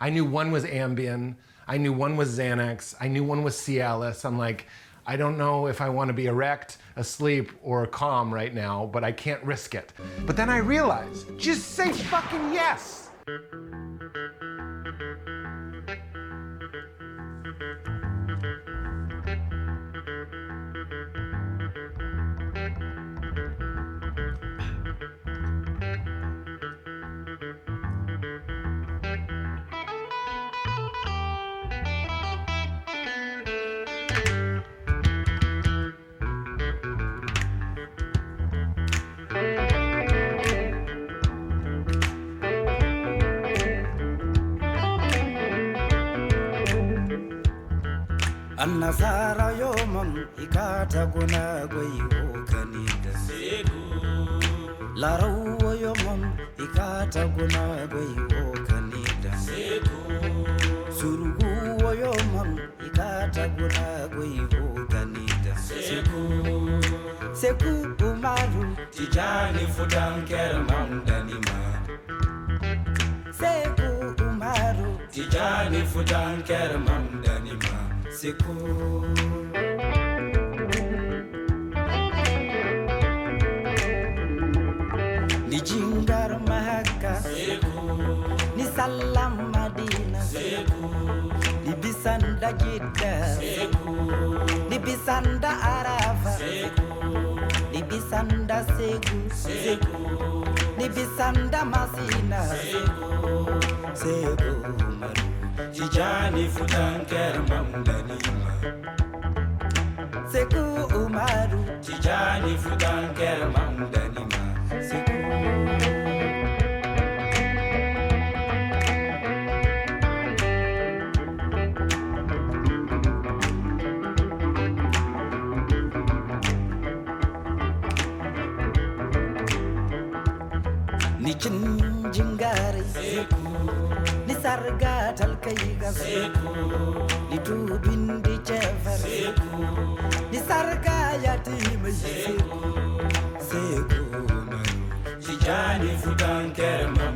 I knew one was Ambien. I knew one was Xanax. I knew one was Cialis. I'm like, I don't know if I want to be erect, asleep, or calm right now, but I can't risk it. But then I realized, just say fucking yes. Annasara yomon ikata guna goyi kanida larawo yomon ikata guna goyi kanida surugu yomon ikata guna goyi kanida seku umaru tijani fudan kerman danima seku umaru tijani fudan kerman danima seku ni jingar mahaka. Ni salam madina ni bisanda jidda ni bisanda arafa ni bisanda segu. Ni bisanda masina. Segu maru tijani fudan kerman danima kaygas ni tubindi cefer ni sarga yatima seku seku maru tijani fudan kerman danima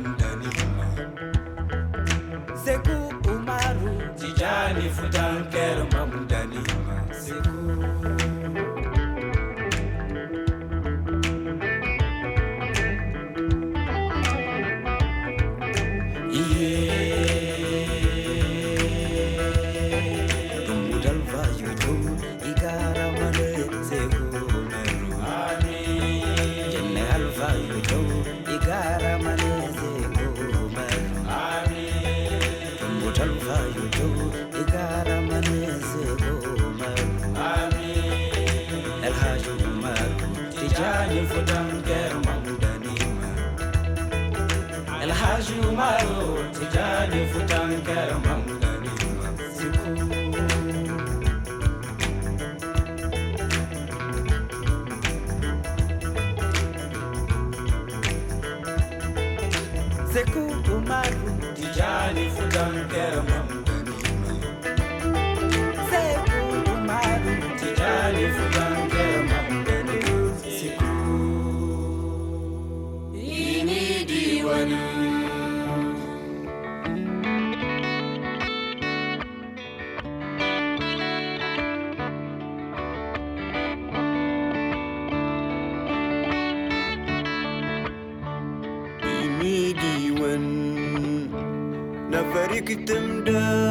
look them down.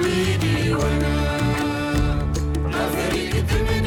Wewe love the Afrika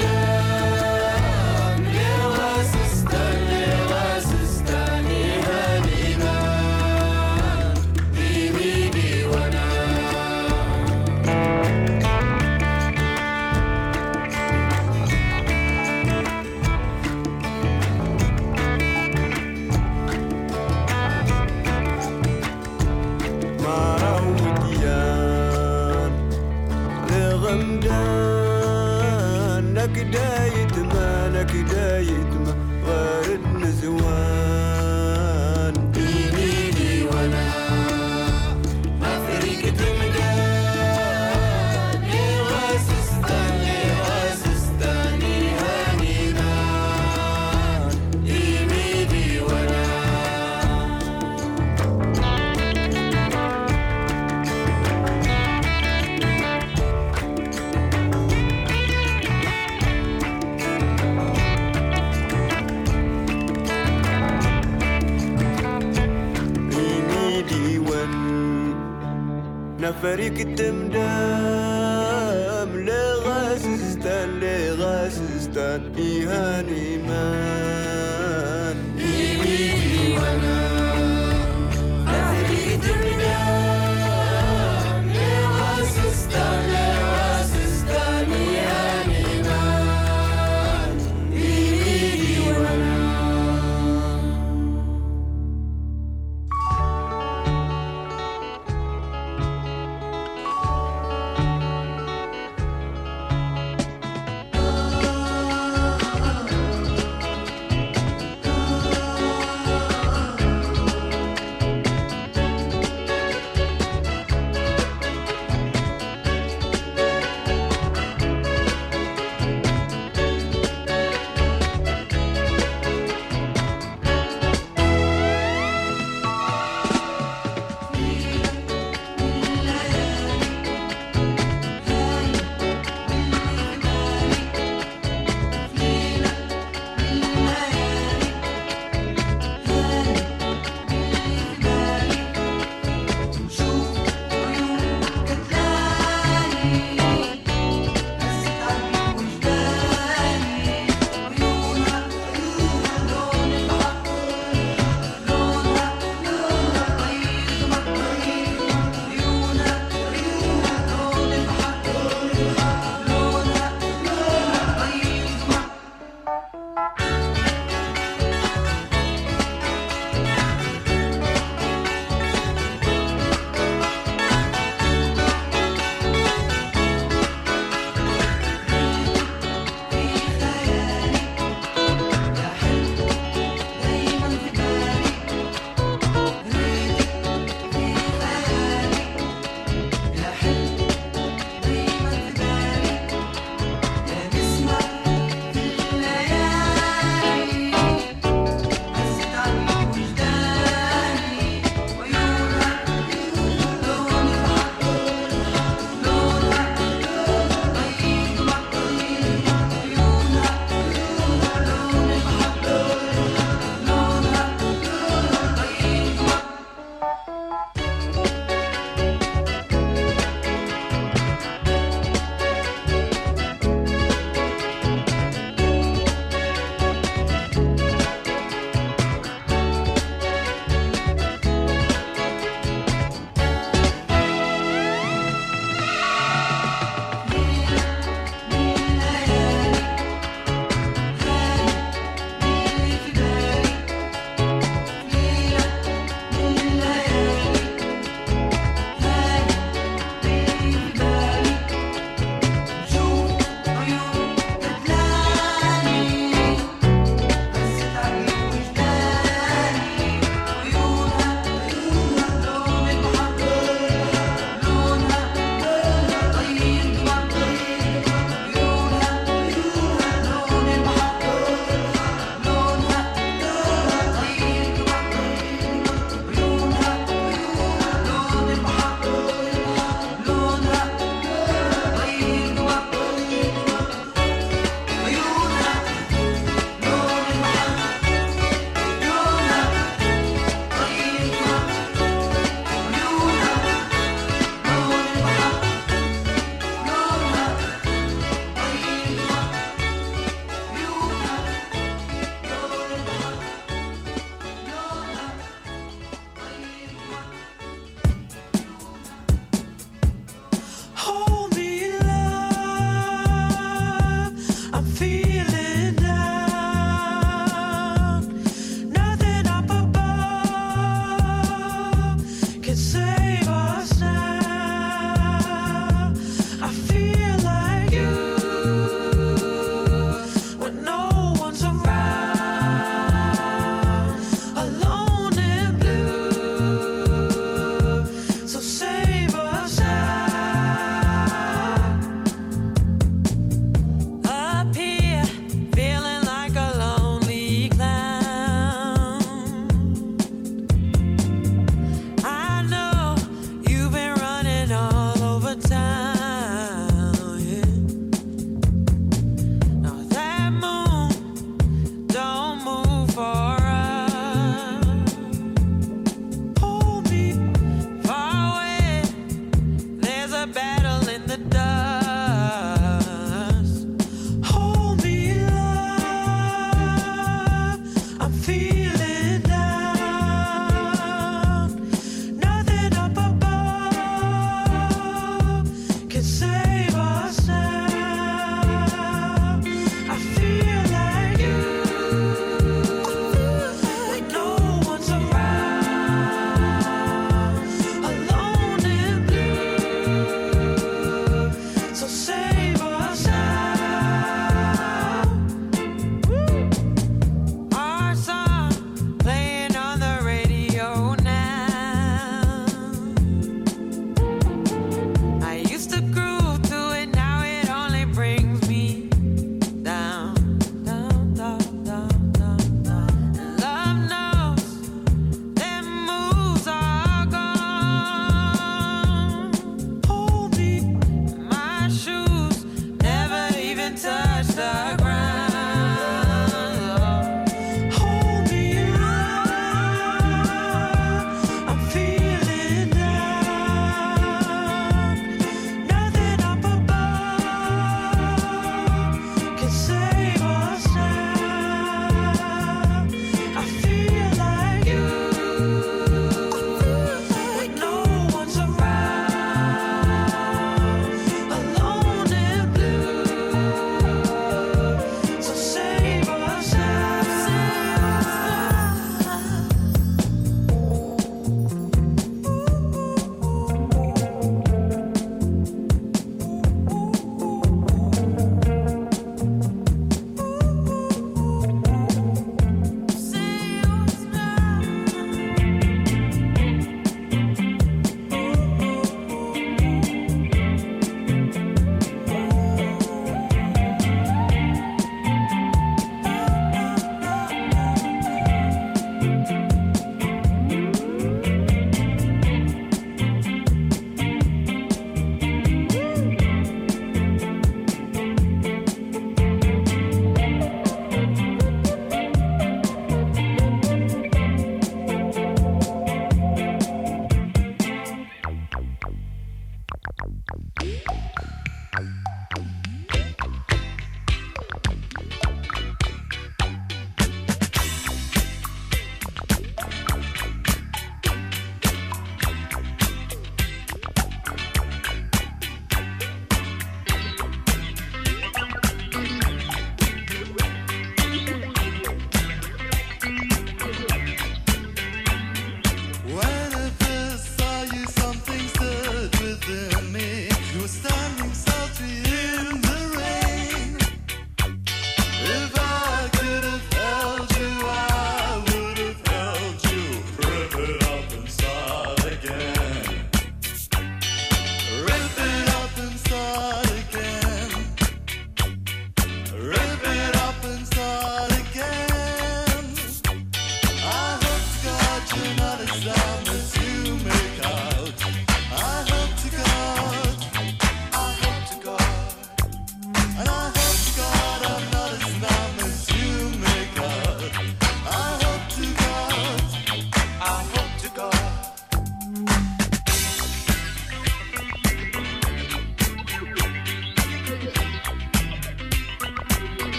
Ferry kitim dah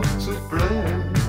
Ist doch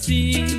Así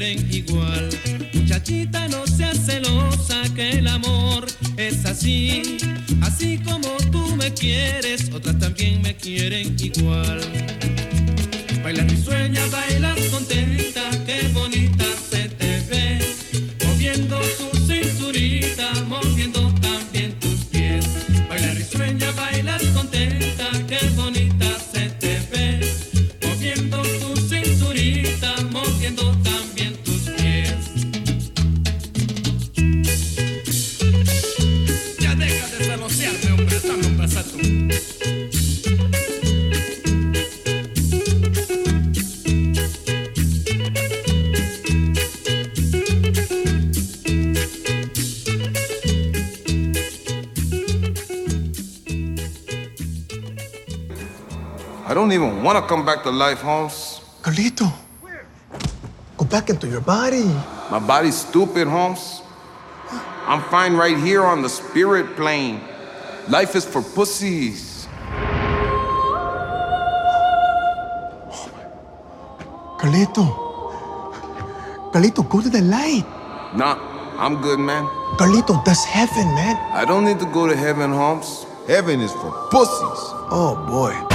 también want to come back to life, Holmes. Carlito, go back into your body. My body's stupid, Holmes. I'm fine right here on the spirit plane. Life is for pussies. Carlito. Carlito, go to the light. Nah, I'm good, man. Carlito, that's heaven, man. I don't need to go to heaven, Holmes. Heaven is for pussies. Oh, boy.